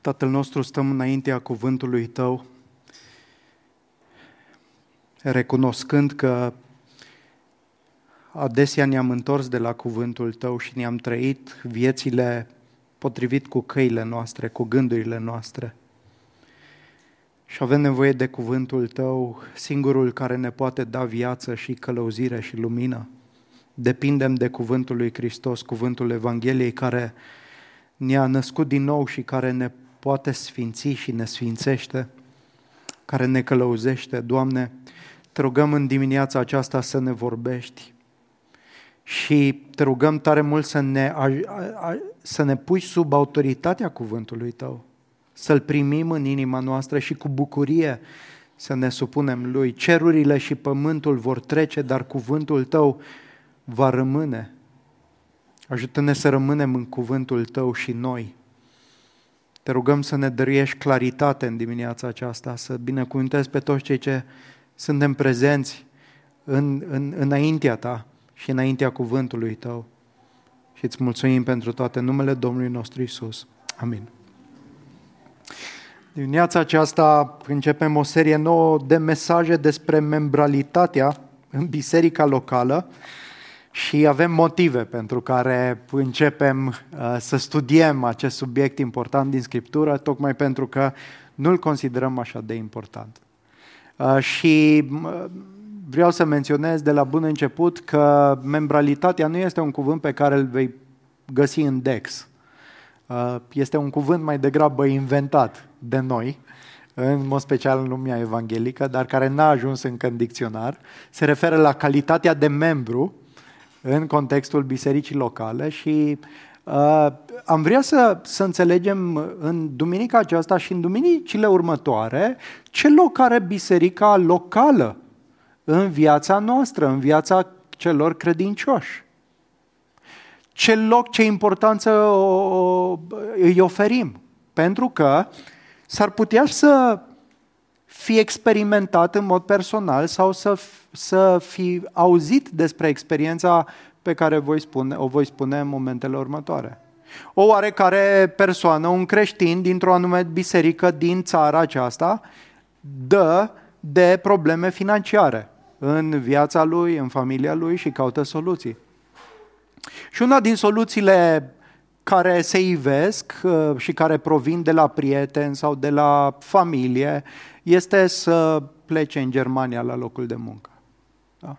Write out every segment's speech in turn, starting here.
Tatăl nostru, stăm înaintea cuvântului Tău, recunoscând că adesea ne-am întors de la cuvântul Tău și ne-am trăit viețile potrivit cu căile noastre, cu gândurile noastre. Și avem nevoie de cuvântul Tău, singurul care ne poate da viață și călăuzire și lumină. Depindem de cuvântul lui Hristos, cuvântul Evangheliei care ne-a născut din nou și care ne poate sfinți și ne sfințește, care ne călăuzește. Doamne, te rugăm în dimineața aceasta să ne vorbești și te rugăm tare mult să ne, a, a, să ne pui sub autoritatea cuvântului Tău, să-L primim în inima noastră și cu bucurie să ne supunem Lui. Cerurile și pământul vor trece, dar cuvântul Tău va rămâne. Ajută-ne să rămânem în cuvântul Tău și noi. Te rugăm să ne dăruiești claritate în dimineața aceasta, să binecuvântezi pe toți cei ce suntem prezenți în, în, înaintea Ta și înaintea cuvântului Tău. Și îți mulțumim pentru toate numele Domnului nostru Isus. Amin. Dimineața aceasta începem o serie nouă de mesaje despre membralitatea în biserica locală și avem motive pentru care începem uh, să studiem acest subiect important din Scriptură, tocmai pentru că nu-l considerăm așa de important. Uh, și uh, vreau să menționez de la bun început că membralitatea nu este un cuvânt pe care îl vei găsi în Dex. Este un cuvânt mai degrabă inventat de noi, în mod special în lumea evanghelică, dar care n-a ajuns încă în dicționar. Se referă la calitatea de membru în contextul bisericii locale și uh, am vrea să, să înțelegem în duminica aceasta și în duminicile următoare ce loc are biserica locală în viața noastră, în viața celor credincioși. Ce loc, ce importanță o, o, îi oferim. Pentru că s-ar putea să fi experimentat în mod personal sau să, să fi auzit despre experiența pe care voi spune, o voi spune în momentele următoare. O oarecare persoană, un creștin dintr-o anume biserică din țara aceasta, dă de probleme financiare în viața lui, în familia lui și caută soluții. Și una din soluțiile care se ivesc uh, și care provin de la prieteni sau de la familie este să plece în Germania la locul de muncă. Da?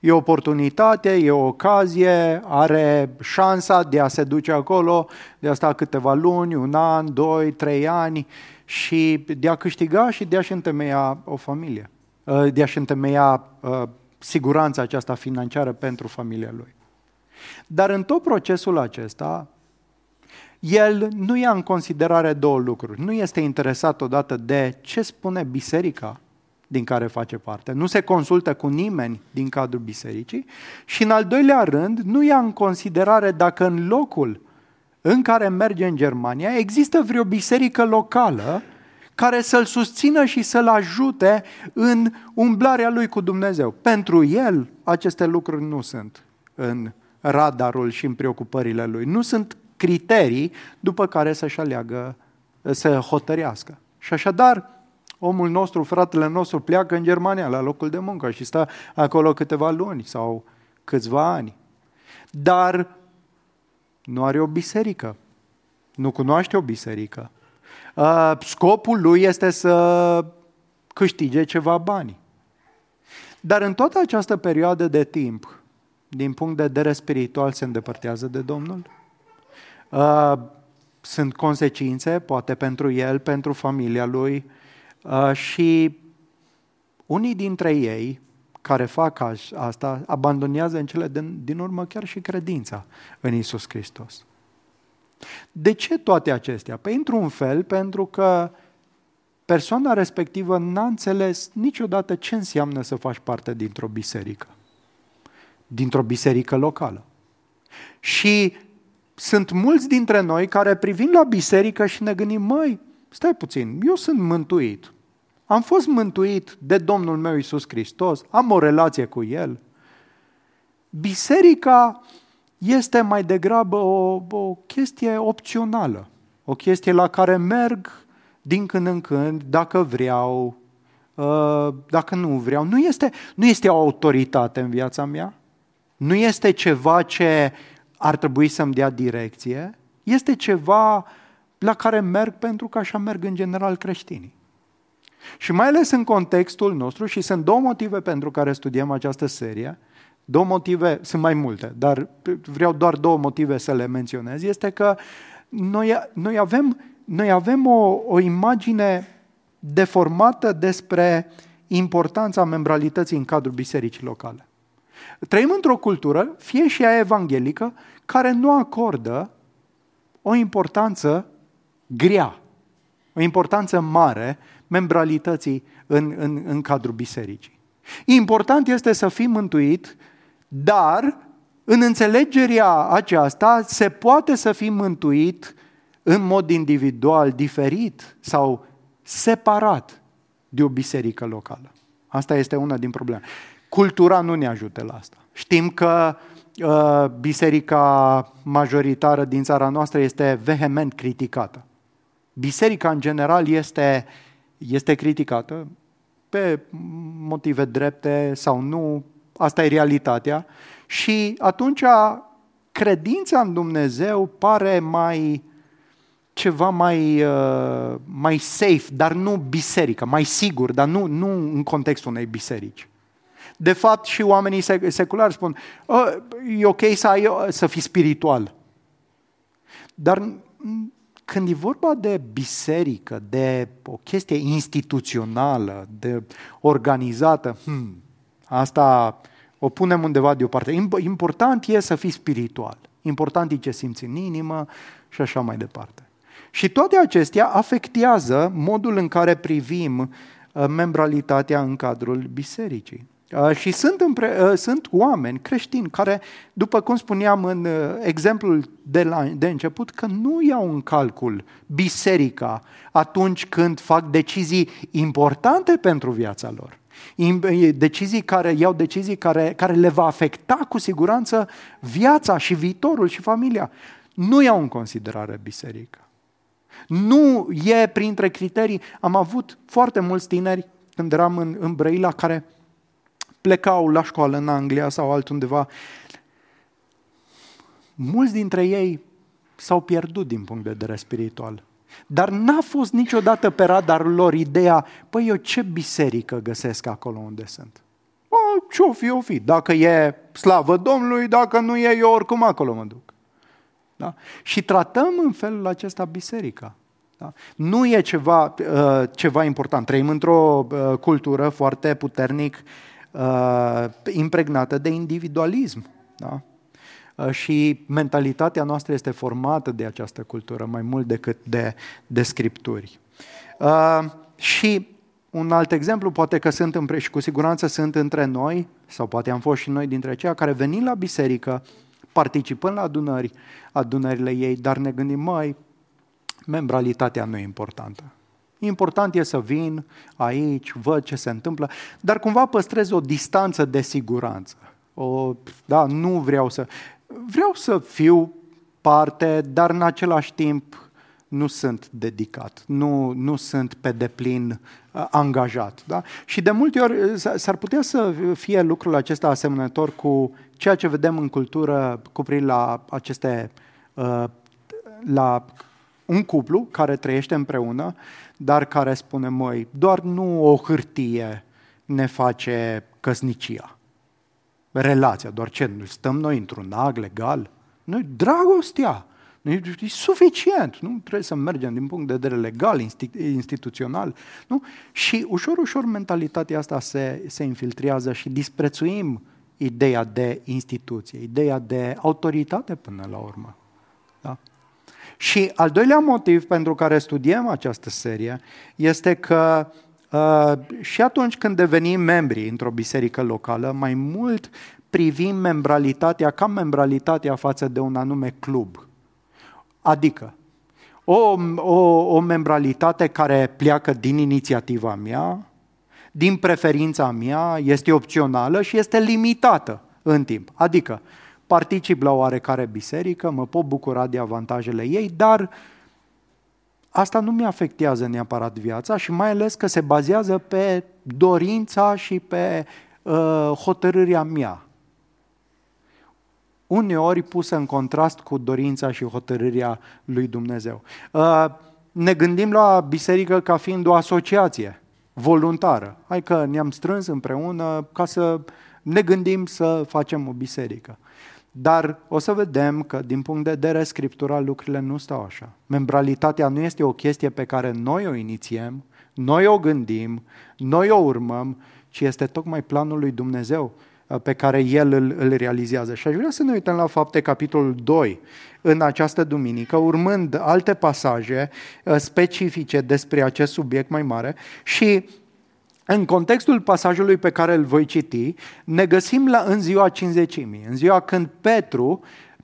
E o oportunitate, e o ocazie, are șansa de a se duce acolo, de a sta câteva luni, un an, doi, trei ani și de a câștiga și de a-și întemeia o familie, uh, de a-și întemeia uh, siguranța aceasta financiară pentru familia lui. Dar în tot procesul acesta, el nu ia în considerare două lucruri. Nu este interesat odată de ce spune biserica din care face parte. Nu se consultă cu nimeni din cadrul bisericii și în al doilea rând nu ia în considerare dacă în locul în care merge în Germania există vreo biserică locală care să-l susțină și să-l ajute în umblarea lui cu Dumnezeu. Pentru el aceste lucruri nu sunt în radarul și în preocupările lui. Nu sunt criterii după care să-și aleagă, să hotărească. Și așadar, omul nostru, fratele nostru, pleacă în Germania la locul de muncă și stă acolo câteva luni sau câțiva ani. Dar nu are o biserică. Nu cunoaște o biserică. Scopul lui este să câștige ceva bani. Dar în toată această perioadă de timp, din punct de vedere spiritual, se îndepărtează de Domnul? Uh, sunt consecințe, poate pentru el, pentru familia lui uh, și unii dintre ei care fac asta abandonează în cele din, din urmă chiar și credința în Isus Hristos. De ce toate acestea? Păi, într-un fel, pentru că persoana respectivă n-a înțeles niciodată ce înseamnă să faci parte dintr-o biserică, dintr-o biserică locală. Și sunt mulți dintre noi care privim la biserică și ne gândim, măi, stai puțin, eu sunt mântuit. Am fost mântuit de Domnul meu Isus Hristos, am o relație cu El. Biserica este mai degrabă o, o chestie opțională, o chestie la care merg din când în când, dacă vreau, uh, dacă nu vreau. Nu este, nu este o autoritate în viața mea, nu este ceva ce ar trebui să-mi dea direcție, este ceva la care merg pentru că așa merg în general creștinii. Și mai ales în contextul nostru, și sunt două motive pentru care studiem această serie, două motive, sunt mai multe, dar vreau doar două motive să le menționez, este că noi, noi avem, noi avem o, o imagine deformată despre importanța membralității în cadrul bisericii locale. Trăim într-o cultură, fie și ea evanghelică, care nu acordă o importanță grea, o importanță mare membralității în, în, în cadrul bisericii. Important este să fii mântuit, dar în înțelegerea aceasta se poate să fii mântuit în mod individual, diferit sau separat de o biserică locală. Asta este una din probleme. Cultura nu ne ajută la asta. Știm că uh, biserica majoritară din țara noastră este vehement criticată. Biserica în general este, este criticată pe motive drepte sau nu, asta e realitatea. Și atunci credința în Dumnezeu pare mai ceva mai, uh, mai safe, dar nu biserică, mai sigur, dar nu, nu în contextul unei biserici. De fapt, și oamenii seculari spun, e ok să, ai, să fii spiritual. Dar când e vorba de biserică, de o chestie instituțională, de organizată, hmm, asta o punem undeva deoparte. Important e să fii spiritual. Important e ce simți în inimă și așa mai departe. Și toate acestea afectează modul în care privim uh, membralitatea în cadrul bisericii. Uh, și sunt, împre, uh, sunt oameni creștini care, după cum spuneam în exemplul de, la, de început, că nu iau în calcul biserica atunci când fac decizii importante pentru viața lor. Decizii care iau decizii care, care le va afecta cu siguranță viața și viitorul și familia. Nu iau în considerare biserica. Nu e printre criterii. Am avut foarte mulți tineri când eram în, în Brăila care plecau la școală în Anglia sau altundeva. Mulți dintre ei s-au pierdut din punct de vedere spiritual. Dar n-a fost niciodată pe radarul lor ideea, păi eu ce biserică găsesc acolo unde sunt? O, ce-o fi, o fi. Dacă e slavă Domnului, dacă nu e, eu oricum acolo mă duc. Da? Și tratăm în felul acesta biserica. Da? Nu e ceva, uh, ceva important. Trăim într-o uh, cultură foarte puternic uh, impregnată de individualism. Da? Uh, și mentalitatea noastră este formată de această cultură mai mult decât de, de scripturi. Uh, și un alt exemplu, poate că sunt împre, și cu siguranță sunt între noi, sau poate am fost și noi dintre aceia care venim la biserică, participând la adunări, adunările ei, dar ne gândim, mai membralitatea nu e importantă. Important e să vin aici, văd ce se întâmplă, dar cumva păstrez o distanță de siguranță. O, da, nu vreau să... Vreau să fiu parte, dar în același timp nu sunt dedicat, nu, nu sunt pe deplin uh, angajat. Da? Și de multe ori uh, s-ar putea să fie lucrul acesta asemănător cu ceea ce vedem în cultură cu la aceste uh, la un cuplu care trăiește împreună, dar care spune, măi, doar nu o hârtie ne face căsnicia. Relația, doar ce? Stăm noi într-un ag legal? Noi, dragostea, e suficient, nu trebuie să mergem din punct de vedere legal, instituțional. Nu? Și ușor, ușor mentalitatea asta se, se infiltrează și disprețuim ideea de instituție, ideea de autoritate până la urmă. Da? Și al doilea motiv pentru care studiem această serie este că uh, și atunci când devenim membri într-o biserică locală, mai mult privim membralitatea ca membralitatea față de un anume club. Adică, o, o, o membralitate care pleacă din inițiativa mea, din preferința mea, este opțională și este limitată în timp. Adică, particip la oarecare biserică, mă pot bucura de avantajele ei, dar asta nu mi-afectează neapărat viața și mai ales că se bazează pe dorința și pe uh, hotărârea mea. Uneori pusă în contrast cu dorința și hotărârea lui Dumnezeu. Uh, ne gândim la biserică ca fiind o asociație voluntară. Hai că ne-am strâns împreună ca să ne gândim să facem o biserică. Dar o să vedem că din punct de vedere scriptural lucrurile nu stau așa. Membralitatea nu este o chestie pe care noi o inițiem, noi o gândim, noi o urmăm, ci este tocmai planul lui Dumnezeu uh, pe care El îl, îl realizează. Și aș vrea să ne uităm la fapte capitolul 2 în această duminică, urmând alte pasaje uh, specifice despre acest subiect mai mare și în contextul pasajului pe care îl voi citi, ne găsim la, în ziua cinzecimii, în ziua când Petru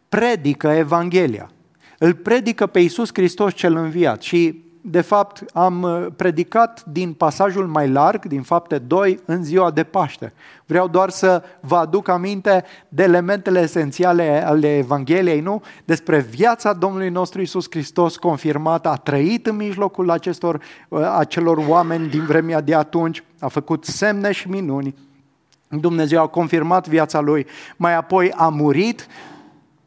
predică Evanghelia. Îl predică pe Iisus Hristos cel înviat și de fapt, am uh, predicat din pasajul mai larg, din fapte 2, în ziua de Paște. Vreau doar să vă aduc aminte de elementele esențiale ale Evangheliei, nu? Despre viața Domnului nostru Isus Hristos confirmată, a trăit în mijlocul acestor, uh, acelor oameni din vremea de atunci, a făcut semne și minuni, Dumnezeu a confirmat viața lui, mai apoi a murit,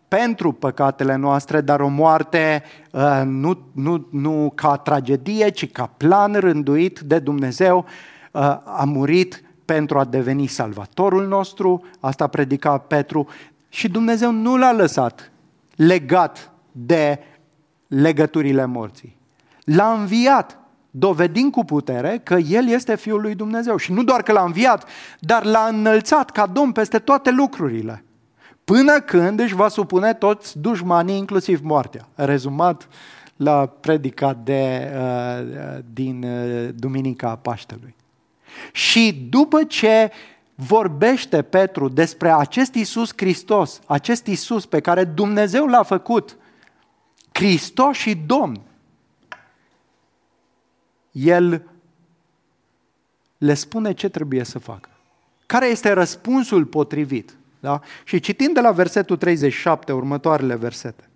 pentru păcatele noastre, dar o moarte uh, nu, nu, nu ca tragedie, ci ca plan rânduit de Dumnezeu. Uh, a murit pentru a deveni salvatorul nostru, asta predica Petru, și Dumnezeu nu l-a lăsat legat de legăturile morții. L-a înviat, dovedind cu putere că El este Fiul lui Dumnezeu. Și nu doar că l-a înviat, dar l-a înălțat ca Domn peste toate lucrurile până când își va supune toți dușmanii, inclusiv moartea. Rezumat la predica de, uh, din uh, Duminica Paștelui. Și după ce vorbește Petru despre acest Isus Hristos, acest Isus pe care Dumnezeu l-a făcut, Hristos și Domn, el le spune ce trebuie să facă. Care este răspunsul potrivit? Da? Și citind de la versetul 37, următoarele versete.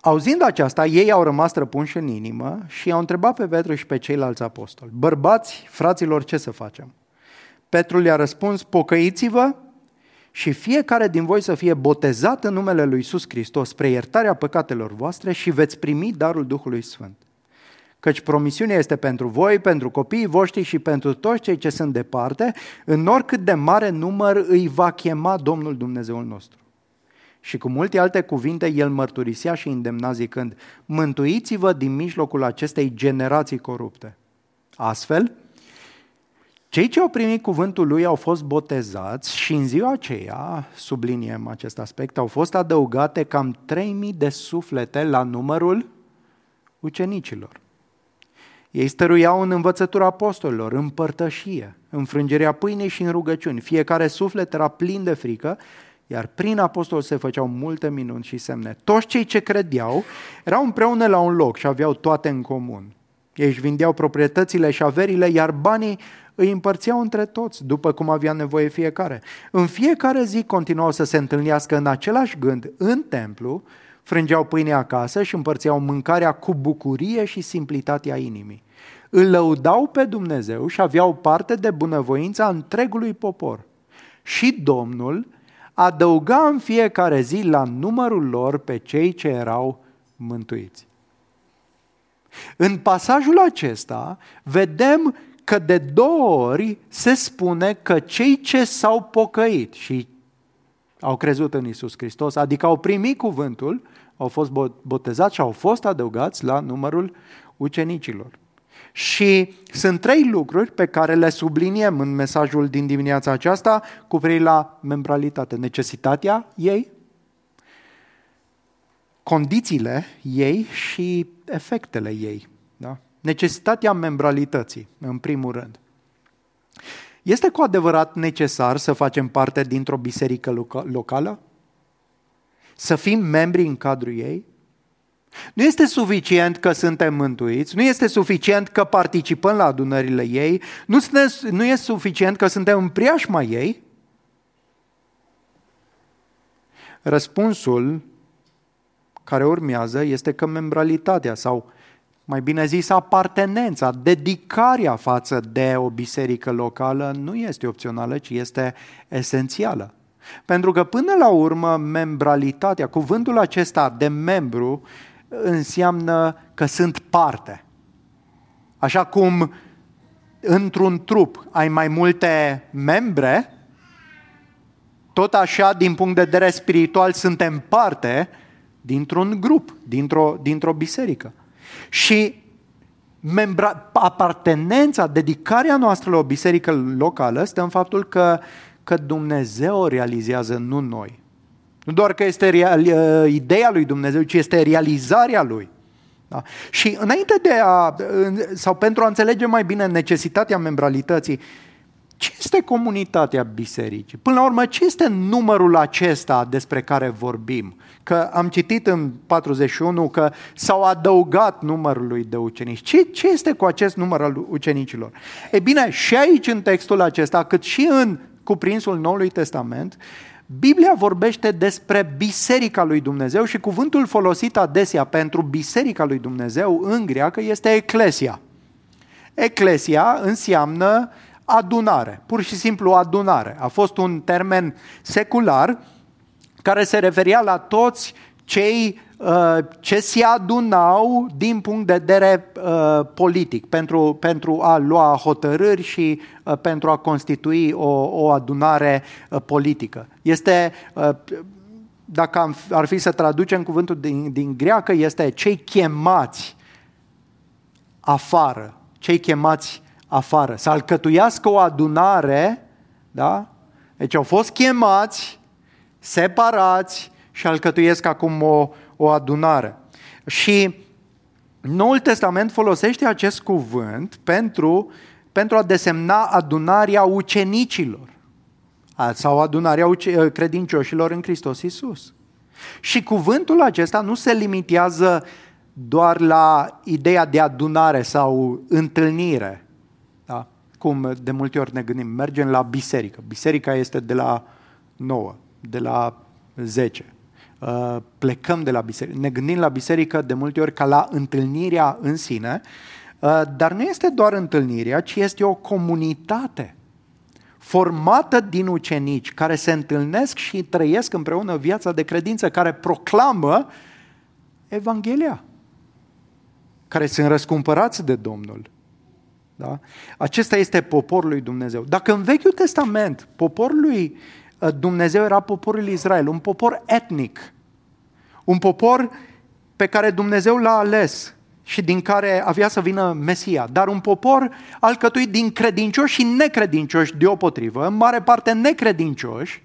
Auzind aceasta, ei au rămas răpunși în inimă și au întrebat pe Petru și pe ceilalți apostoli, bărbați, fraților, ce să facem? Petru le-a răspuns, pocăiți-vă și fiecare din voi să fie botezat în numele lui Iisus Hristos spre iertarea păcatelor voastre și veți primi darul Duhului Sfânt căci promisiunea este pentru voi, pentru copiii voștri și pentru toți cei ce sunt departe, în oricât de mare număr îi va chema Domnul Dumnezeul nostru. Și cu multe alte cuvinte el mărturisea și îndemna zicând, mântuiți-vă din mijlocul acestei generații corupte. Astfel, cei ce au primit cuvântul lui au fost botezați și în ziua aceea, subliniem acest aspect, au fost adăugate cam 3000 de suflete la numărul ucenicilor. Ei stăruiau în învățătura apostolilor, în părtășie, în frângerea pâinii și în rugăciuni. Fiecare suflet era plin de frică, iar prin apostol se făceau multe minuni și semne. Toți cei ce credeau erau împreună la un loc și aveau toate în comun. Ei își vindeau proprietățile și averile, iar banii îi împărțeau între toți, după cum avea nevoie fiecare. În fiecare zi continuau să se întâlnească în același gând în templu frângeau pâine acasă și împărțeau mâncarea cu bucurie și simplitatea inimii. Îl lăudau pe Dumnezeu și aveau parte de bunăvoința întregului popor. Și Domnul adăuga în fiecare zi la numărul lor pe cei ce erau mântuiți. În pasajul acesta vedem că de două ori se spune că cei ce s-au pocăit și au crezut în Isus Hristos, adică au primit cuvântul, au fost botezați și au fost adăugați la numărul ucenicilor. Și sunt trei lucruri pe care le subliniem în mesajul din dimineața aceasta cu privire la membralitate. Necesitatea ei, condițiile ei și efectele ei. Da? Necesitatea membralității, în primul rând. Este cu adevărat necesar să facem parte dintr-o biserică locală? Să fim membri în cadrul ei? Nu este suficient că suntem mântuiți, nu este suficient că participăm la adunările ei, nu, nu este suficient că suntem în preajma ei. care urmează este că membralitatea sau mai bine zis apartenența, dedicarea față de o biserică locală nu este opțională, ci este esențială. Pentru că până la urmă membralitatea, cuvântul acesta de membru înseamnă că sunt parte. Așa cum într-un trup ai mai multe membre, tot așa, din punct de vedere spiritual, suntem parte dintr-un grup, dintr-o, dintr-o biserică. Și membra, apartenența, dedicarea noastră la o biserică locală stă în faptul că, că Dumnezeu o realizează, nu noi. Nu doar că este real, uh, ideea lui Dumnezeu, ci este realizarea lui. Da? Și înainte de a, sau pentru a înțelege mai bine necesitatea membralității, ce este comunitatea bisericii? Până la urmă, ce este numărul acesta despre care vorbim? Că am citit în 41 că s-au adăugat numărului de ucenici. Ce, ce este cu acest număr al ucenicilor? E bine, și aici în textul acesta, cât și în cuprinsul Noului Testament, Biblia vorbește despre Biserica lui Dumnezeu și cuvântul folosit adesea pentru Biserica lui Dumnezeu în greacă este Eclesia. Eclesia înseamnă adunare, pur și simplu adunare. A fost un termen secular care se referia la toți cei uh, ce se adunau din punct de vedere uh, politic pentru, pentru a lua hotărâri și uh, pentru a constitui o, o adunare politică. Este, dacă ar fi să traducem cuvântul din, din greacă, este cei chemați afară, cei chemați afară, să alcătuiască o adunare, da? Deci au fost chemați, separați și alcătuiesc acum o, o adunare. Și Noul Testament folosește acest cuvânt pentru, pentru a desemna adunarea ucenicilor sau adunarea credincioșilor în Hristos Isus. Și cuvântul acesta nu se limitează doar la ideea de adunare sau întâlnire, da? cum de multe ori ne gândim, mergem la biserică. Biserica este de la 9, de la 10. Uh, plecăm de la biserică. Ne gândim la biserică de multe ori ca la întâlnirea în sine, uh, dar nu este doar întâlnirea, ci este o comunitate formată din ucenici care se întâlnesc și trăiesc împreună viața de credință, care proclamă Evanghelia, care sunt răscumpărați de Domnul. Da? Acesta este poporul lui Dumnezeu. Dacă în Vechiul Testament poporul lui uh, Dumnezeu era poporul Israel, un popor etnic, un popor pe care Dumnezeu l-a ales și din care avea să vină Mesia, dar un popor alcătuit din credincioși și necredincioși deopotrivă, în mare parte necredincioși,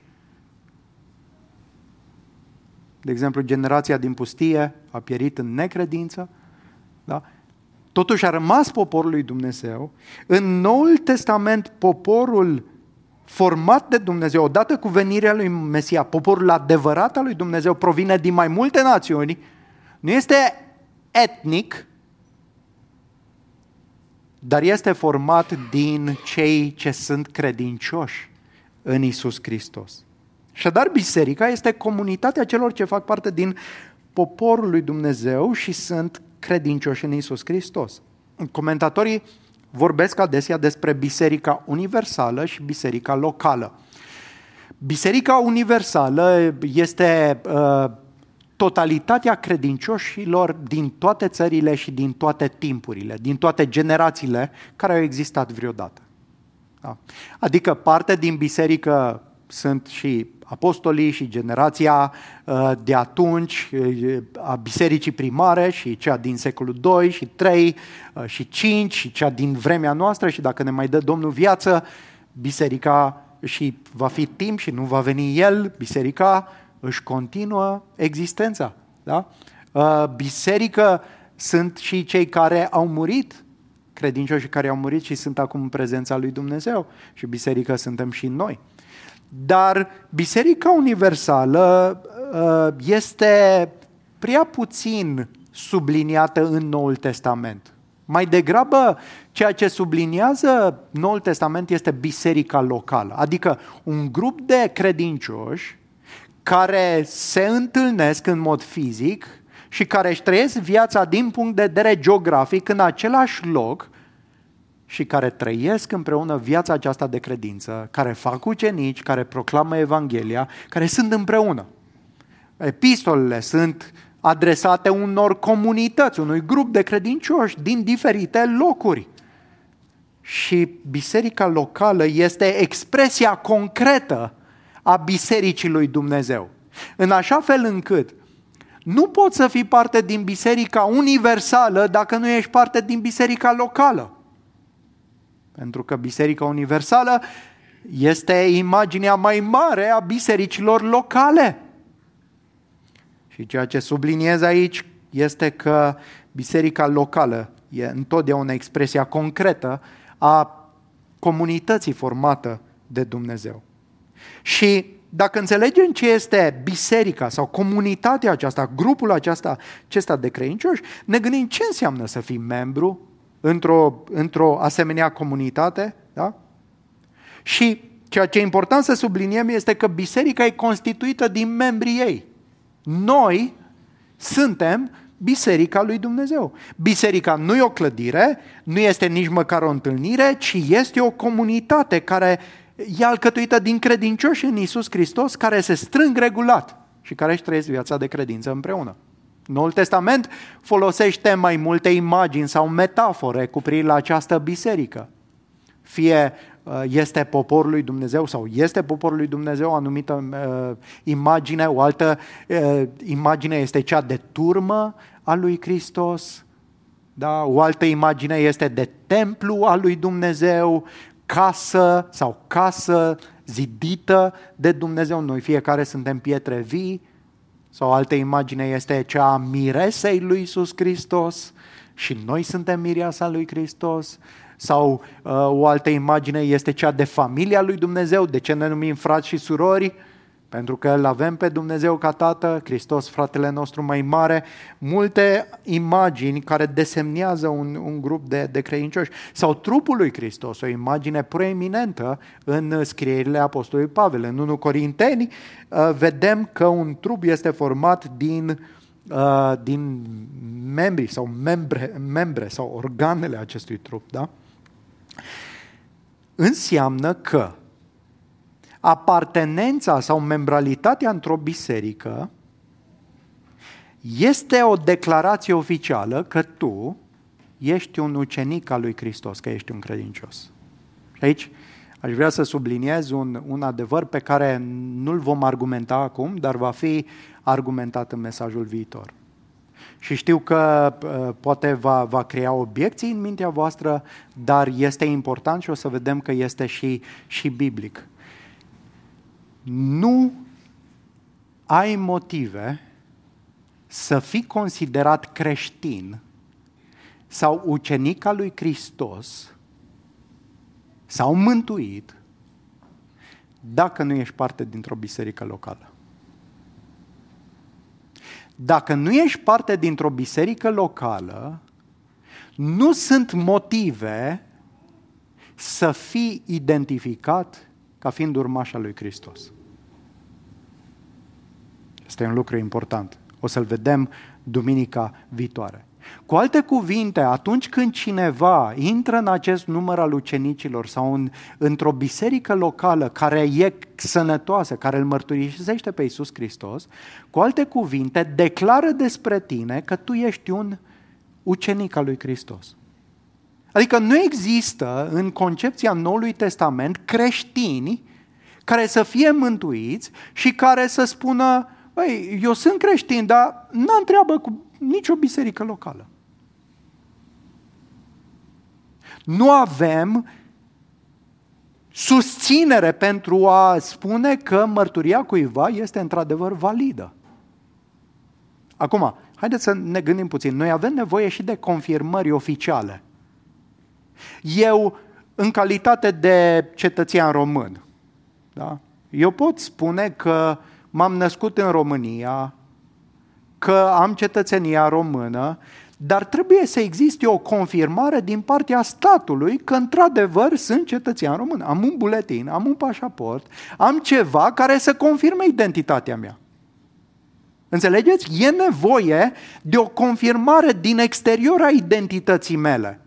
de exemplu, generația din pustie a pierit în necredință, da? Totuși a rămas poporul lui Dumnezeu. În Noul Testament, poporul format de Dumnezeu, odată cu venirea lui Mesia, poporul adevărat al lui Dumnezeu provine din mai multe națiuni, nu este etnic, dar este format din cei ce sunt credincioși în Isus Hristos. dar biserica este comunitatea celor ce fac parte din poporul lui Dumnezeu și sunt credincioși în Isus Hristos. Comentatorii vorbesc adesea despre biserica universală și biserica locală. Biserica universală este uh, totalitatea credincioșilor din toate țările și din toate timpurile, din toate generațiile care au existat vreodată. Da? Adică parte din biserică sunt și apostolii și generația uh, de atunci, uh, a bisericii primare și cea din secolul 2 și 3 uh, și 5 și cea din vremea noastră și dacă ne mai dă Domnul viață, biserica și va fi timp și nu va veni El, biserica își continuă existența. Da? Biserică sunt și cei care au murit, credincioși care au murit și sunt acum în prezența lui Dumnezeu și biserică suntem și noi. Dar Biserica Universală uh, este prea puțin subliniată în Noul Testament. Mai degrabă, ceea ce subliniază Noul Testament este biserica locală, adică un grup de credincioși care se întâlnesc în mod fizic și care își trăiesc viața din punct de vedere geografic în același loc și care trăiesc împreună viața aceasta de credință, care fac ucenici, care proclamă Evanghelia, care sunt împreună. Epistolele sunt adresate unor comunități, unui grup de credincioși din diferite locuri. Și biserica locală este expresia concretă a bisericii lui Dumnezeu. În așa fel încât nu poți să fii parte din biserica universală dacă nu ești parte din biserica locală. Pentru că biserica universală este imaginea mai mare a bisericilor locale. Și ceea ce subliniez aici este că biserica locală e întotdeauna expresia concretă a comunității formată de Dumnezeu. Și dacă înțelegem ce este biserica sau comunitatea aceasta, grupul aceasta, acesta de credincioși, ne gândim ce înseamnă să fii membru într-o, într-o asemenea comunitate. Da? Și ceea ce e important să subliniem este că biserica e constituită din membrii ei. Noi suntem Biserica lui Dumnezeu. Biserica nu e o clădire, nu este nici măcar o întâlnire, ci este o comunitate care e alcătuită din credincioși în Isus Hristos, care se strâng regulat și care își trăiesc viața de credință împreună. Noul Testament folosește mai multe imagini sau metafore cu privire la această biserică. Fie uh, este poporul lui Dumnezeu sau este poporul lui Dumnezeu o anumită uh, imagine, o altă uh, imagine este cea de turmă a lui Hristos, da? o altă imagine este de templu al lui Dumnezeu, casă sau casă zidită de Dumnezeu. Noi fiecare suntem pietre vii, sau o altă imagine este cea a miresei lui Iisus Hristos și noi suntem mireasa lui Hristos. Sau uh, o altă imagine este cea de familia lui Dumnezeu. De ce ne numim frați și surori? Pentru că îl avem pe Dumnezeu ca Tată, Hristos, fratele nostru mai mare, multe imagini care desemnează un, un grup de, de credincioși. Sau trupul lui Hristos, o imagine preeminentă în scrierile Apostolului Pavel. În 1 Corinteni uh, vedem că un trup este format din, uh, din membri sau membre, membre sau organele acestui trup. Da? Înseamnă că apartenența sau membralitatea într-o biserică este o declarație oficială că tu ești un ucenic al lui Hristos, că ești un credincios. Și aici aș vrea să subliniez un, un adevăr pe care nu-l vom argumenta acum, dar va fi argumentat în mesajul viitor. Și știu că uh, poate va, va crea obiecții în mintea voastră, dar este important și o să vedem că este și, și biblic nu ai motive să fii considerat creștin sau ucenic al lui Hristos sau mântuit dacă nu ești parte dintr-o biserică locală. Dacă nu ești parte dintr-o biserică locală, nu sunt motive să fii identificat ca fiind urmașa lui Hristos. Este un lucru important. O să-l vedem duminica viitoare. Cu alte cuvinte, atunci când cineva intră în acest număr al ucenicilor sau în, într-o biserică locală care e sănătoasă, care îl mărturisește pe Iisus Hristos, cu alte cuvinte, declară despre tine că tu ești un ucenic al lui Hristos. Adică nu există în concepția Noului Testament creștini care să fie mântuiți și care să spună, băi, eu sunt creștin, dar n-am treabă cu nicio biserică locală. Nu avem susținere pentru a spune că mărturia cuiva este într-adevăr validă. Acum, haideți să ne gândim puțin. Noi avem nevoie și de confirmări oficiale. Eu, în calitate de cetățean român, da? eu pot spune că m-am născut în România, că am cetățenia română, dar trebuie să existe o confirmare din partea statului că într-adevăr sunt cetățean român. Am un buletin, am un pașaport, am ceva care să confirme identitatea mea. Înțelegeți? E nevoie de o confirmare din exterior a identității mele.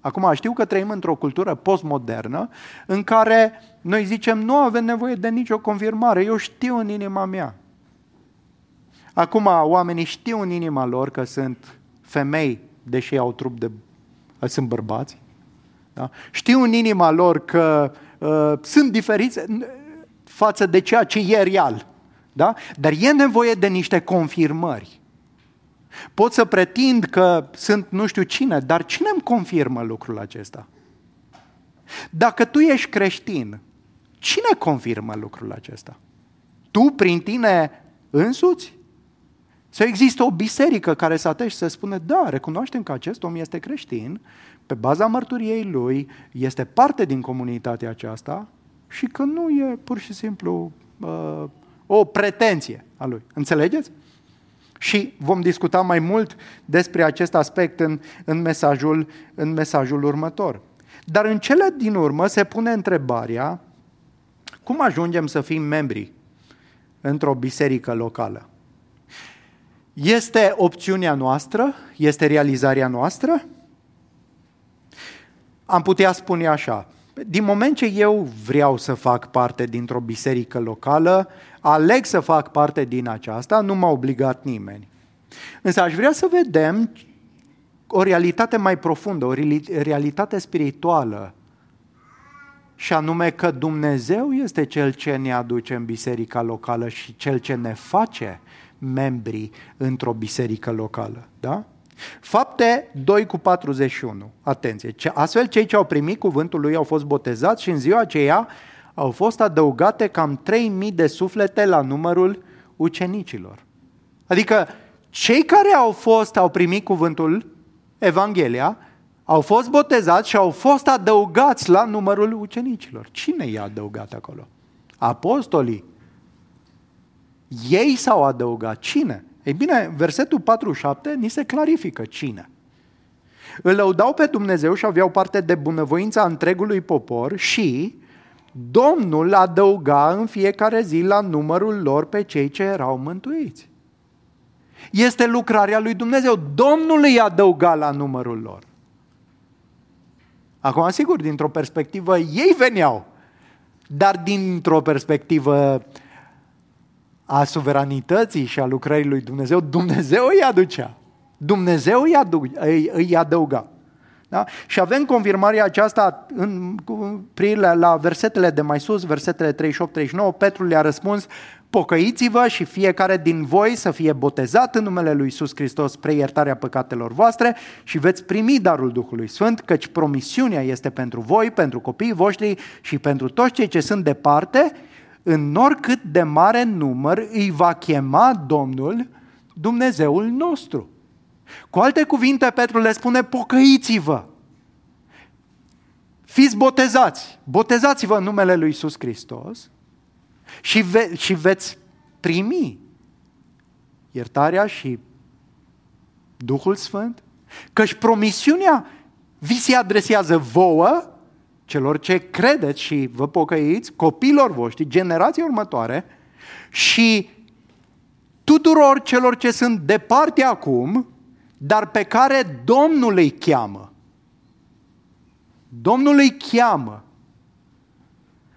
Acum știu că trăim într-o cultură postmodernă în care noi zicem nu avem nevoie de nicio confirmare, eu știu în inima mea. Acum oamenii știu în inima lor că sunt femei, deși au trup de... sunt bărbați. Da? Știu în inima lor că uh, sunt diferiți față de ceea ce e real. Da? Dar e nevoie de niște confirmări. Pot să pretind că sunt nu știu cine, dar cine îmi confirmă lucrul acesta? Dacă tu ești creștin, cine confirmă lucrul acesta? Tu prin tine însuți? Să există o biserică care să atești să spună, da, recunoaștem că acest om este creștin, pe baza mărturiei lui, este parte din comunitatea aceasta și că nu e pur și simplu uh, o pretenție a lui. Înțelegeți? Și vom discuta mai mult despre acest aspect în, în, mesajul, în mesajul următor. Dar în cele din urmă se pune întrebarea cum ajungem să fim membri într-o biserică locală? Este opțiunea noastră? Este realizarea noastră? Am putea spune așa, din moment ce eu vreau să fac parte dintr-o biserică locală, aleg să fac parte din aceasta, nu m-a obligat nimeni. Însă aș vrea să vedem o realitate mai profundă, o realitate spirituală, și anume că Dumnezeu este Cel ce ne aduce în biserica locală și Cel ce ne face membri într-o biserică locală. Da? Fapte 2 cu 41. Atenție. Astfel, cei ce au primit cuvântul lui au fost botezați și în ziua aceea au fost adăugate cam 3000 de suflete la numărul ucenicilor. Adică cei care au fost, au primit cuvântul, Evanghelia, au fost botezați și au fost adăugați la numărul ucenicilor. Cine i-a adăugat acolo? Apostolii. Ei s-au adăugat. Cine? Ei bine, versetul 47 ni se clarifică cine. Îl lăudau pe Dumnezeu și aveau parte de bunăvoința întregului popor și Domnul adăuga în fiecare zi la numărul lor pe cei ce erau mântuiți. Este lucrarea lui Dumnezeu. Domnul îi adăuga la numărul lor. Acum, sigur, dintr-o perspectivă, ei veneau, dar dintr-o perspectivă a suveranității și a lucrării lui Dumnezeu, Dumnezeu îi aducea. Dumnezeu îi, adu- îi, îi adăuga. Da? Și avem confirmarea aceasta în, la, la versetele de mai sus, versetele 38-39, Petru le-a răspuns, pocăiți-vă și fiecare din voi să fie botezat în numele lui Iisus Hristos spre iertarea păcatelor voastre și veți primi darul Duhului Sfânt, căci promisiunea este pentru voi, pentru copiii voștri și pentru toți cei ce sunt departe, în oricât de mare număr îi va chema Domnul Dumnezeul nostru. Cu alte cuvinte, Petru le spune, pocăiți-vă, fiți botezați, botezați-vă în numele lui Iisus Hristos și, ve- și veți primi iertarea și Duhul Sfânt, căci promisiunea vi se adresează vouă celor ce credeți și vă pocăiți, copilor voștri, generația următoare și tuturor celor ce sunt departe acum, dar pe care Domnul îi cheamă. Domnul îi cheamă.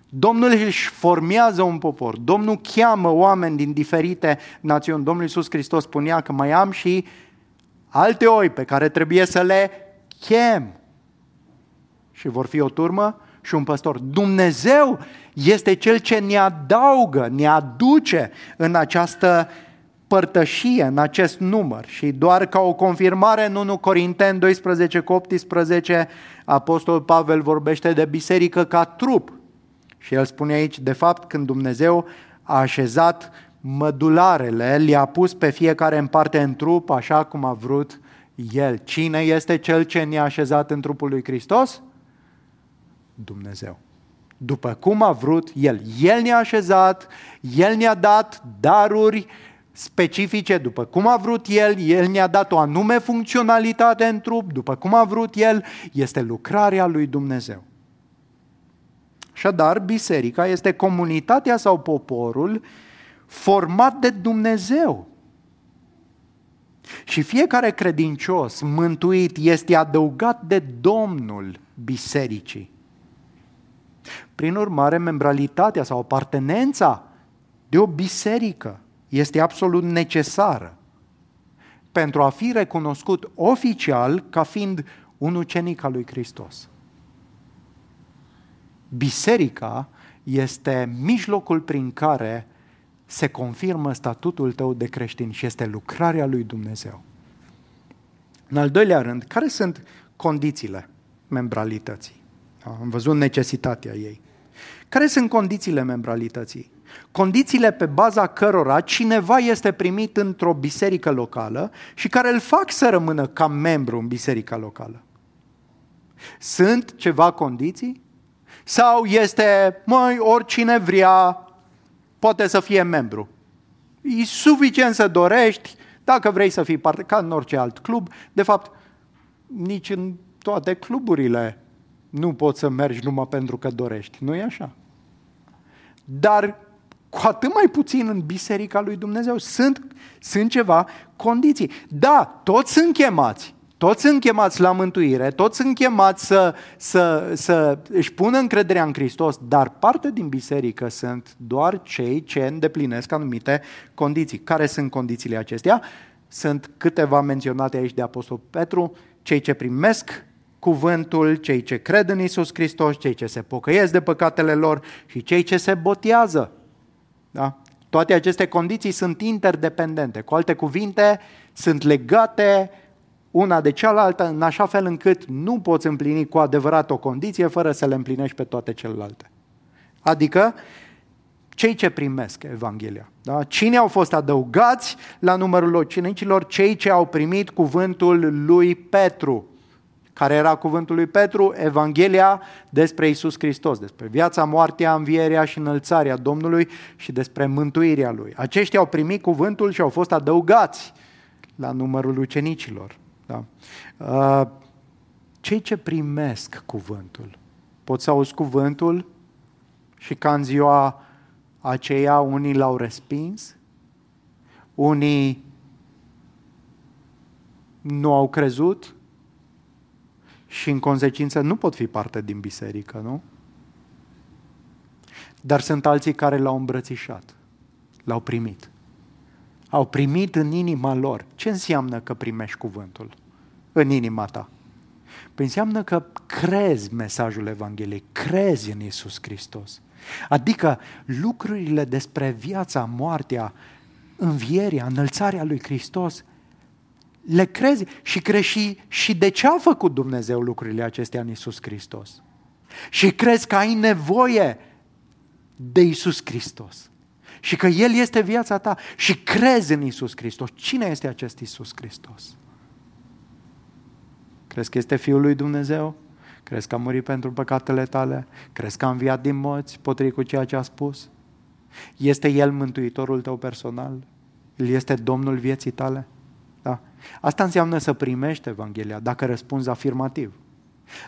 Domnul își formează un popor. Domnul cheamă oameni din diferite națiuni. Domnul Iisus Hristos spunea că mai am și alte oi pe care trebuie să le chem și vor fi o turmă și un păstor. Dumnezeu este cel ce ne adaugă, ne aduce în această părtășie, în acest număr. Și doar ca o confirmare în 1 Corinteni 12 cu 18, Apostolul Pavel vorbește de biserică ca trup. Și el spune aici, de fapt, când Dumnezeu a așezat mădularele, le-a pus pe fiecare în parte în trup, așa cum a vrut El. Cine este Cel ce ne-a așezat în trupul lui Hristos? Dumnezeu. După cum a vrut El. El ne-a așezat, El ne-a dat daruri specifice după cum a vrut El, El ne-a dat o anume funcționalitate în trup, după cum a vrut El, este lucrarea lui Dumnezeu. Așadar, biserica este comunitatea sau poporul format de Dumnezeu Și fiecare credincios mântuit este adăugat de Domnul bisericii. Prin urmare, membralitatea sau apartenența de o biserică este absolut necesară pentru a fi recunoscut oficial ca fiind un ucenic al lui Hristos. Biserica este mijlocul prin care se confirmă statutul tău de creștin și este lucrarea lui Dumnezeu. În al doilea rând, care sunt condițiile membralității? Am văzut necesitatea ei. Care sunt condițiile membralității? Condițiile pe baza cărora cineva este primit într-o biserică locală și care îl fac să rămână ca membru în biserica locală. Sunt ceva condiții? Sau este, măi, oricine vrea poate să fie membru? E suficient să dorești, dacă vrei să fii parte, ca în orice alt club. De fapt, nici în toate cluburile nu poți să mergi numai pentru că dorești. Nu e așa? Dar cu atât mai puțin în biserica lui Dumnezeu. Sunt, sunt ceva condiții. Da, toți sunt chemați. Toți sunt chemați la mântuire, toți sunt chemați să, să, să își pună încrederea în Hristos, dar parte din biserică sunt doar cei ce îndeplinesc anumite condiții. Care sunt condițiile acestea? Sunt câteva menționate aici de Apostol Petru, cei ce primesc cuvântul, cei ce cred în Isus Hristos, cei ce se pocăiesc de păcatele lor și cei ce se botează. Da? Toate aceste condiții sunt interdependente. Cu alte cuvinte, sunt legate una de cealaltă în așa fel încât nu poți împlini cu adevărat o condiție fără să le împlinești pe toate celelalte. Adică, cei ce primesc Evanghelia. Da? Cine au fost adăugați la numărul ucenicilor? Cei ce au primit cuvântul lui Petru. Care era cuvântul lui Petru? Evanghelia despre Isus Hristos, despre viața, moartea, învierea și înălțarea Domnului și despre mântuirea Lui. Aceștia au primit cuvântul și au fost adăugați la numărul ucenicilor. Da? Uh, cei ce primesc cuvântul, pot să auzi cuvântul și ca în ziua aceea unii l-au respins, unii nu au crezut, și în consecință nu pot fi parte din biserică, nu? Dar sunt alții care l-au îmbrățișat, l-au primit. Au primit în inima lor. Ce înseamnă că primești cuvântul în inima ta? Păi înseamnă că crezi mesajul Evangheliei, crezi în Isus Hristos. Adică lucrurile despre viața, moartea, învierea, înălțarea lui Hristos le crezi și crezi și, și de ce a făcut Dumnezeu lucrurile acestea în Isus Hristos. Și crezi că ai nevoie de Isus Hristos. Și că El este viața ta și crezi în Isus Hristos. Cine este acest Isus Hristos? Crezi că este Fiul lui Dumnezeu? Crezi că a murit pentru păcatele tale? Crezi că a înviat din morți, potrivit cu ceea ce a spus? Este El mântuitorul tău personal? El este Domnul vieții tale? Da? Asta înseamnă să primești Evanghelia, dacă răspunzi afirmativ.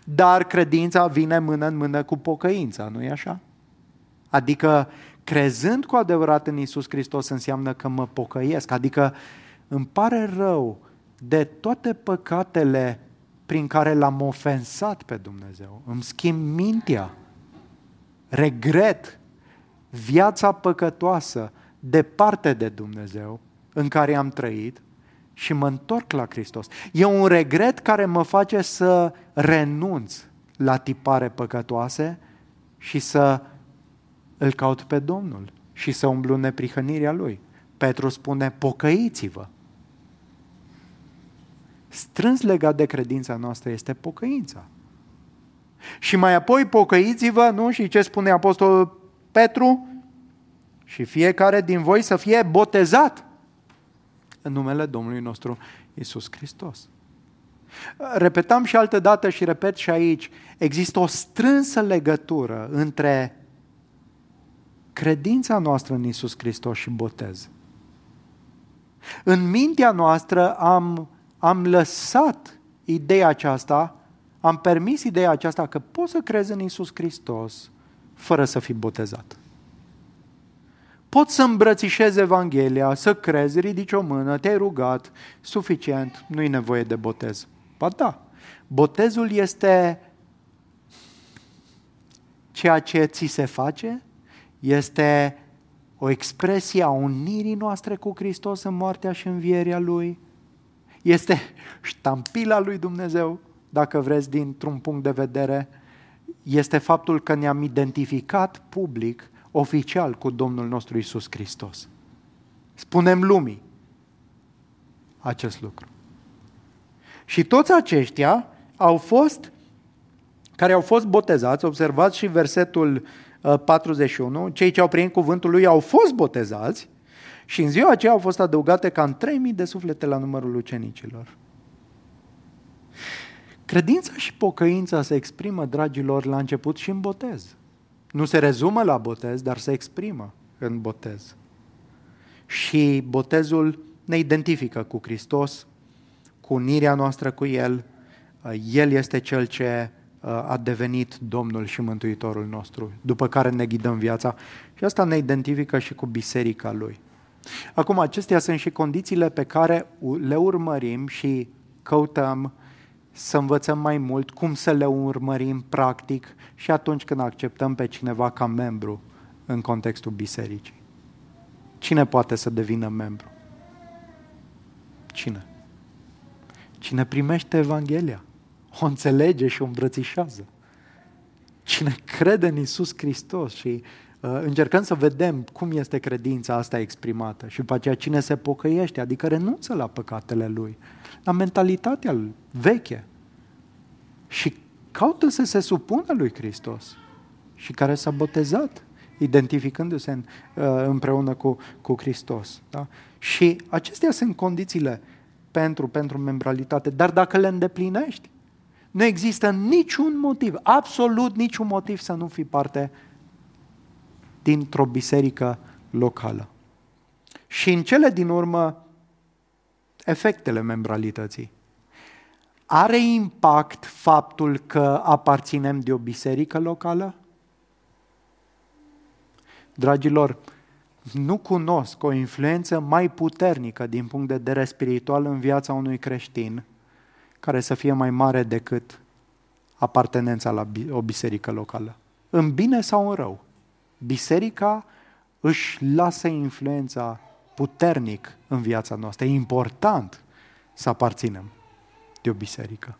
Dar credința vine mână în mână cu pocăința, nu e așa? Adică crezând cu adevărat în Isus Hristos înseamnă că mă pocăiesc, adică îmi pare rău de toate păcatele prin care l-am ofensat pe Dumnezeu. Îmi schimb mintea, regret viața păcătoasă departe de Dumnezeu în care am trăit și mă întorc la Hristos. E un regret care mă face să renunț la tipare păcătoase și să îl caut pe Domnul și să umblu neprihănirea Lui. Petru spune, pocăiți-vă. Strâns legat de credința noastră este pocăința. Și mai apoi pocăiți-vă, nu? Și ce spune Apostolul Petru? Și fiecare din voi să fie botezat în numele Domnului nostru Isus Hristos. Repetam și altă dată și repet și aici, există o strânsă legătură între credința noastră în Isus Hristos și botez. În mintea noastră am, am lăsat ideea aceasta, am permis ideea aceasta că poți să crezi în Isus Hristos fără să fii botezat. Poți să îmbrățișezi Evanghelia, să crezi, ridici o mână, te-ai rugat, suficient, nu-i nevoie de botez. Ba da, botezul este ceea ce ți se face, este o expresie a unirii noastre cu Hristos în moartea și învierea Lui, este ștampila lui Dumnezeu, dacă vreți, dintr-un punct de vedere, este faptul că ne-am identificat public, oficial, cu Domnul nostru Isus Hristos. Spunem lumii acest lucru. Și toți aceștia au fost, care au fost botezați, observați și versetul 41, uh, cei ce au primit cuvântul lui au fost botezați și în ziua aceea au fost adăugate cam 3000 de suflete la numărul ucenicilor. Credința și pocăința se exprimă, dragilor, la început și în botez. Nu se rezumă la botez, dar se exprimă în botez. Și botezul ne identifică cu Hristos, cu unirea noastră cu El. El este Cel ce uh, a devenit Domnul și Mântuitorul nostru, după care ne ghidăm viața. Și asta ne identifică și cu biserica Lui. Acum, acestea sunt și condițiile pe care le urmărim și căutăm să învățăm mai mult cum să le urmărim practic și atunci când acceptăm pe cineva ca membru în contextul bisericii. Cine poate să devină membru? Cine? Cine primește Evanghelia, o înțelege și o îmbrățișează. Cine crede în Isus Hristos și uh, încercăm să vedem cum este credința asta exprimată și după aceea cine se pocăiește, adică renunță la păcatele lui, la mentalitatea veche și caută să se supună lui Hristos și care s-a botezat identificându-se în, uh, împreună cu, cu Hristos. Da? Și acestea sunt condițiile pentru, pentru membralitate, dar dacă le îndeplinești, nu există niciun motiv, absolut niciun motiv să nu fii parte dintr-o biserică locală. Și în cele din urmă, efectele membralității. Are impact faptul că aparținem de o biserică locală? Dragilor, nu cunosc o influență mai puternică din punct de vedere spiritual în viața unui creștin care să fie mai mare decât apartenența la o biserică locală. În bine sau în rău. Biserica își lasă influența puternic în viața noastră. E important să aparținem de o biserică.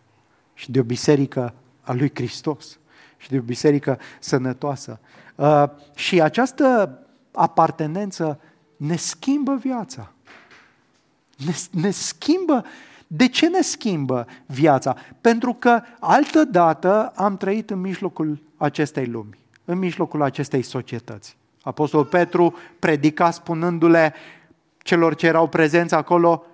Și de o biserică a lui Hristos. Și de o biserică sănătoasă. Uh, și această apartenență ne schimbă viața. Ne, ne schimbă. De ce ne schimbă viața? Pentru că altă dată am trăit în mijlocul acestei lumi, în mijlocul acestei societăți. Apostolul Petru predica spunându-le celor ce erau prezenți acolo,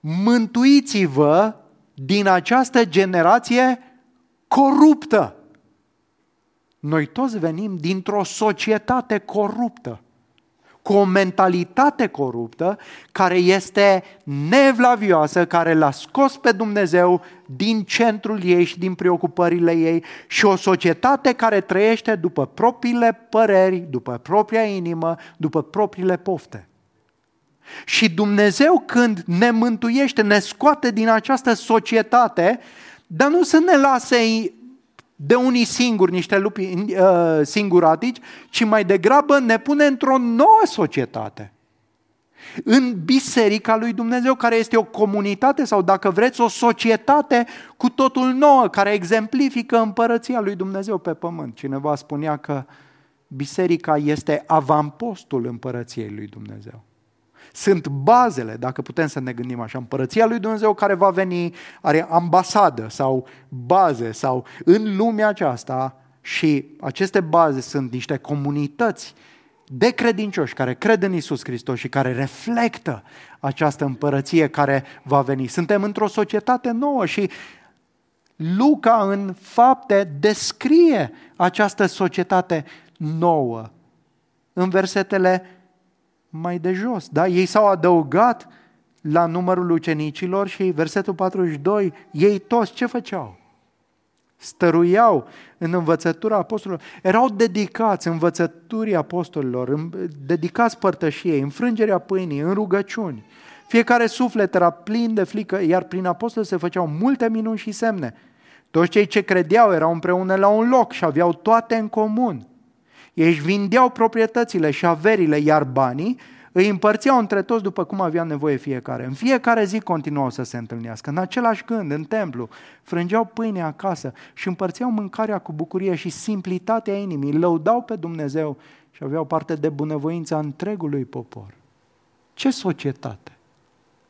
mântuiți-vă din această generație coruptă. Noi toți venim dintr-o societate coruptă cu o mentalitate coruptă care este nevlavioasă, care l-a scos pe Dumnezeu din centrul ei și din preocupările ei și o societate care trăiește după propriile păreri, după propria inimă, după propriile pofte. Și Dumnezeu când ne mântuiește, ne scoate din această societate, dar nu să ne lase de unii singuri, niște lupi uh, singuratici, ci mai degrabă ne pune într-o nouă societate. În biserica lui Dumnezeu, care este o comunitate sau, dacă vreți, o societate cu totul nouă, care exemplifică împărăția lui Dumnezeu pe pământ. Cineva spunea că biserica este avampostul împărăției lui Dumnezeu sunt bazele, dacă putem să ne gândim așa. Împărăția lui Dumnezeu care va veni are ambasadă sau baze sau în lumea aceasta și aceste baze sunt niște comunități de credincioși care cred în Isus Hristos și care reflectă această împărăție care va veni. Suntem într-o societate nouă și Luca în fapte descrie această societate nouă în versetele mai de jos. Da? Ei s-au adăugat la numărul ucenicilor și versetul 42, ei toți ce făceau? stăruiau în învățătura apostolilor, erau dedicați învățăturii apostolilor, dedicați părtășiei, înfrângerea pâinii, în rugăciuni. Fiecare suflet era plin de frică, iar prin apostol se făceau multe minuni și semne. Toți cei ce credeau erau împreună la un loc și aveau toate în comun. Ei își vindeau proprietățile și averile, iar banii îi împărțeau între toți după cum avea nevoie fiecare. În fiecare zi continuau să se întâlnească, în același gând, în templu, frângeau pâine acasă și împărțeau mâncarea cu bucurie și simplitatea inimii, lăudau pe Dumnezeu și aveau parte de bunăvoința întregului popor. Ce societate!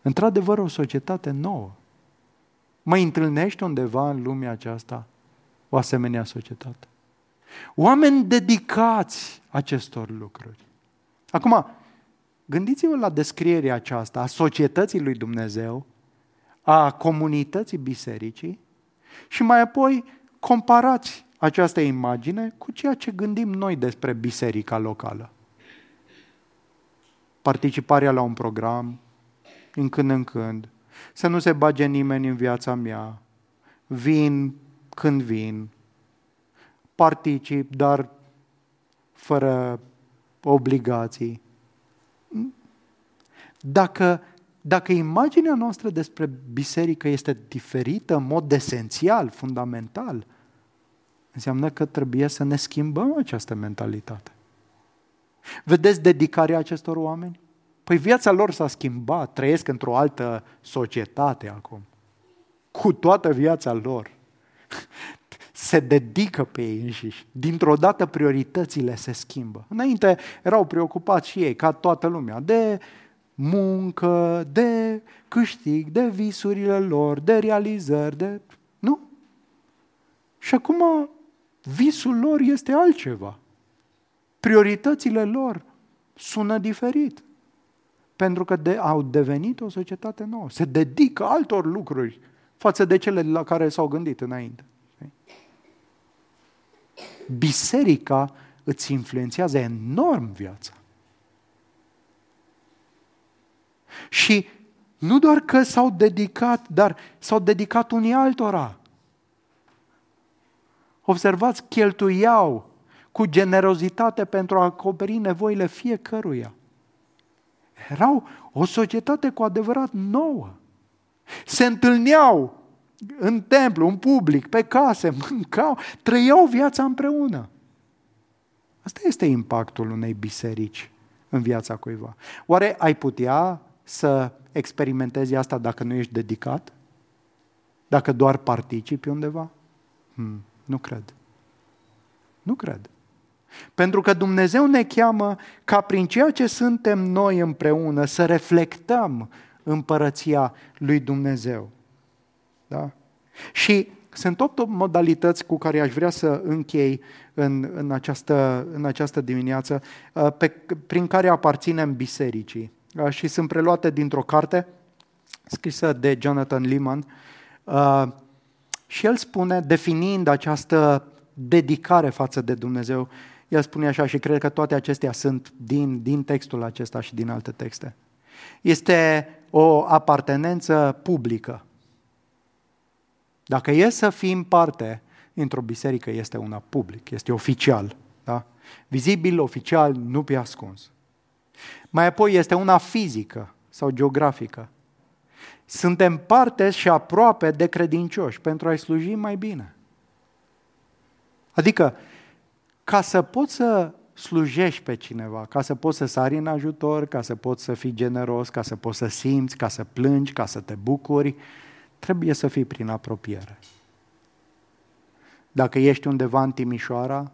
Într-adevăr, o societate nouă. Mă întâlnești undeva în lumea aceasta o asemenea societate? Oameni dedicați acestor lucruri. Acum, gândiți-vă la descrierea aceasta a societății lui Dumnezeu, a comunității bisericii și mai apoi comparați această imagine cu ceea ce gândim noi despre biserica locală. Participarea la un program, din când în când, să nu se bage nimeni în viața mea, vin când vin, particip, dar fără obligații. Dacă, dacă imaginea noastră despre biserică este diferită în mod esențial, fundamental, înseamnă că trebuie să ne schimbăm această mentalitate. Vedeți dedicarea acestor oameni? Păi viața lor s-a schimbat, trăiesc într-o altă societate acum. Cu toată viața lor. Se dedică pe ei înșiși. Dintr-o dată prioritățile se schimbă. Înainte erau preocupați și ei, ca toată lumea, de muncă, de câștig, de visurile lor, de realizări, de... Nu? Și acum visul lor este altceva. Prioritățile lor sună diferit pentru că de, au devenit o societate nouă. Se dedică altor lucruri față de cele la care s-au gândit înainte. Biserica îți influențează enorm viața. Și nu doar că s-au dedicat, dar s-au dedicat unii altora. Observați, cheltuiau cu generozitate pentru a acoperi nevoile fiecăruia. Erau o societate cu adevărat nouă. Se întâlneau în templu, în public, pe case, mâncau, trăiau viața împreună. Asta este impactul unei biserici în viața cuiva. Oare ai putea să experimentezi asta dacă nu ești dedicat? Dacă doar participi undeva? Hmm, nu cred. Nu cred. Pentru că Dumnezeu ne cheamă ca prin ceea ce suntem noi împreună să reflectăm împărăția lui Dumnezeu. Da? Și sunt opt modalități cu care aș vrea să închei în, în, această, în această dimineață, uh, pe, prin care aparținem bisericii. Uh, și sunt preluate dintr-o carte scrisă de Jonathan Lehman. Uh, și el spune, definind această dedicare față de Dumnezeu, el spune așa și cred că toate acestea sunt din, din textul acesta și din alte texte. Este o apartenență publică. Dacă e să fim parte într-o biserică, este una public, este oficial. Da? Vizibil, oficial, nu pe ascuns. Mai apoi este una fizică sau geografică. Suntem parte și aproape de credincioși pentru a-i sluji mai bine. Adică, ca să poți să slujești pe cineva, ca să poți să sari în ajutor, ca să poți să fii generos, ca să poți să simți, ca să plângi, ca să te bucuri, trebuie să fii prin apropiere. Dacă ești undeva în Timișoara,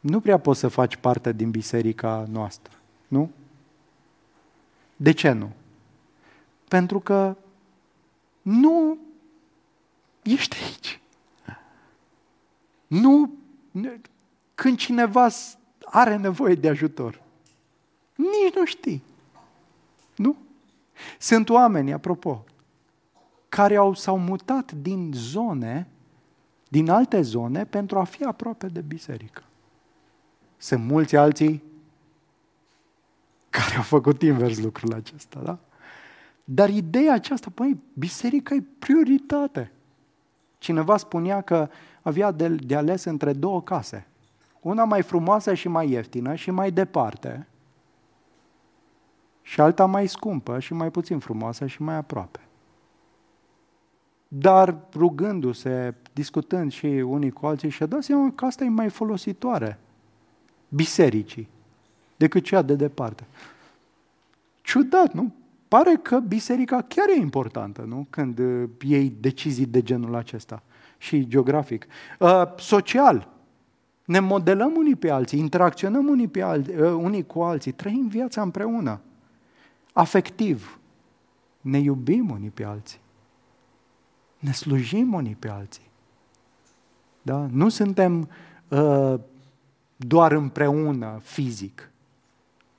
nu prea poți să faci parte din biserica noastră, nu? De ce nu? Pentru că nu ești aici. Nu, când cineva are nevoie de ajutor. Nici nu știi. Nu? Sunt oameni, apropo, care au, s-au mutat din zone, din alte zone, pentru a fi aproape de biserică. Sunt mulți alții care au făcut invers lucrul acesta, da? Dar ideea aceasta, păi, biserica e prioritate. Cineva spunea că avea de, de ales între două case. Una mai frumoasă și mai ieftină și mai departe, și alta mai scumpă și mai puțin frumoasă și mai aproape. Dar rugându-se, discutând și unii cu alții, și-a dat seama că asta e mai folositoare bisericii decât cea de departe. Ciudat, nu? Pare că biserica chiar e importantă, nu? Când uh, iei decizii de genul acesta. Și geografic. Uh, social. Ne modelăm unii pe alții, interacționăm unii, pe alții, uh, unii cu alții, trăim viața împreună. Afectiv. Ne iubim unii pe alții. Ne slujim unii pe alții. Da? Nu suntem uh, doar împreună fizic,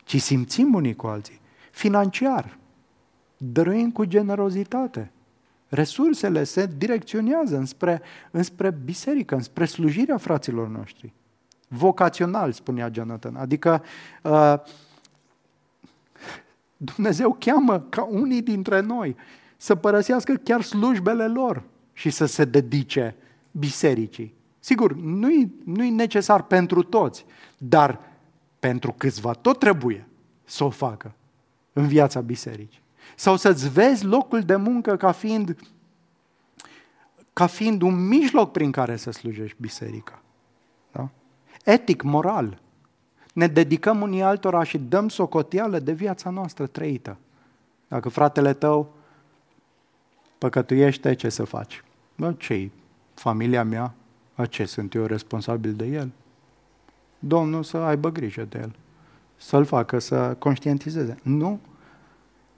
ci simțim unii cu alții. Financiar. Dăruim cu generozitate. Resursele se direcționează înspre, înspre biserică, înspre slujirea fraților noștri. Vocațional, spunea Jonathan. Adică uh, Dumnezeu cheamă ca unii dintre noi să părăsească chiar slujbele lor și să se dedice bisericii. Sigur, nu-i, nu-i necesar pentru toți, dar pentru câțiva tot trebuie să o facă în viața bisericii. Sau să-ți vezi locul de muncă ca fiind, ca fiind un mijloc prin care să slujești biserica. Da? Etic, moral. Ne dedicăm unii altora și dăm socoteală de viața noastră trăită. Dacă fratele tău păcătuiește, ce să faci? Bă, ce familia mea? A ce, sunt eu responsabil de el? Domnul să aibă grijă de el. Să-l facă să conștientizeze. Nu.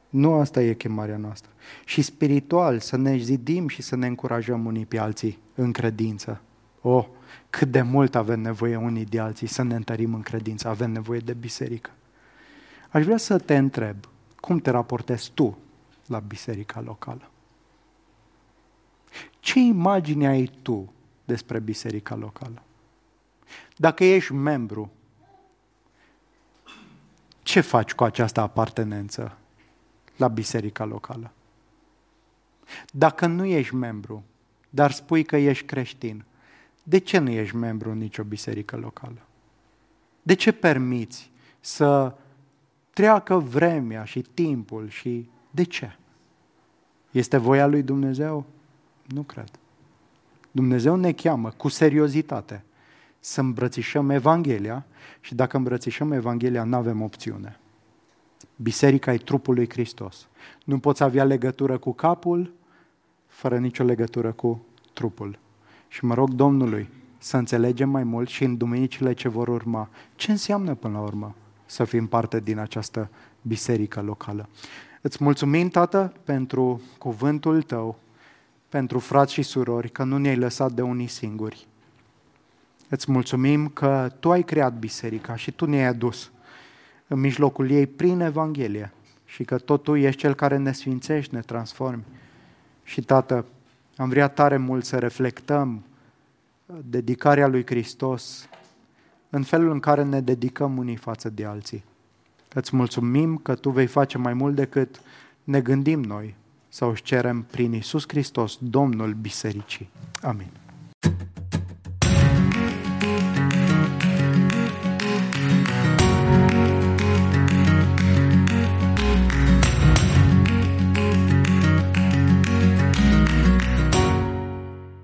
Nu asta e chemarea noastră. Și spiritual, să ne zidim și să ne încurajăm unii pe alții în credință. Oh, cât de mult avem nevoie unii de alții să ne întărim în credință, avem nevoie de biserică. Aș vrea să te întreb, cum te raportezi tu la biserica locală? Ce imagine ai tu despre biserica locală? Dacă ești membru, ce faci cu această apartenență la biserica locală? Dacă nu ești membru, dar spui că ești creștin, de ce nu ești membru în nicio biserică locală? De ce permiți să treacă vremea și timpul și de ce? Este voia lui Dumnezeu? Nu cred. Dumnezeu ne cheamă cu seriozitate să îmbrățișăm Evanghelia și dacă îmbrățișăm Evanghelia, nu avem opțiune. Biserica e trupul lui Hristos. Nu poți avea legătură cu capul fără nicio legătură cu trupul. Și mă rog Domnului să înțelegem mai mult și în duminicile ce vor urma ce înseamnă până la urmă să fim parte din această biserică locală. Îți mulțumim, Tată, pentru cuvântul Tău, pentru frați și surori, că nu ne-ai lăsat de unii singuri. Îți mulțumim că Tu ai creat biserica și Tu ne-ai adus în mijlocul ei prin Evanghelie și că tot Tu ești Cel care ne sfințești, ne transformi. Și, Tată, am vrea tare mult să reflectăm dedicarea lui Hristos în felul în care ne dedicăm unii față de alții. Îți mulțumim că Tu vei face mai mult decât ne gândim noi sau își cerem prin Isus Hristos, Domnul Bisericii. Amin.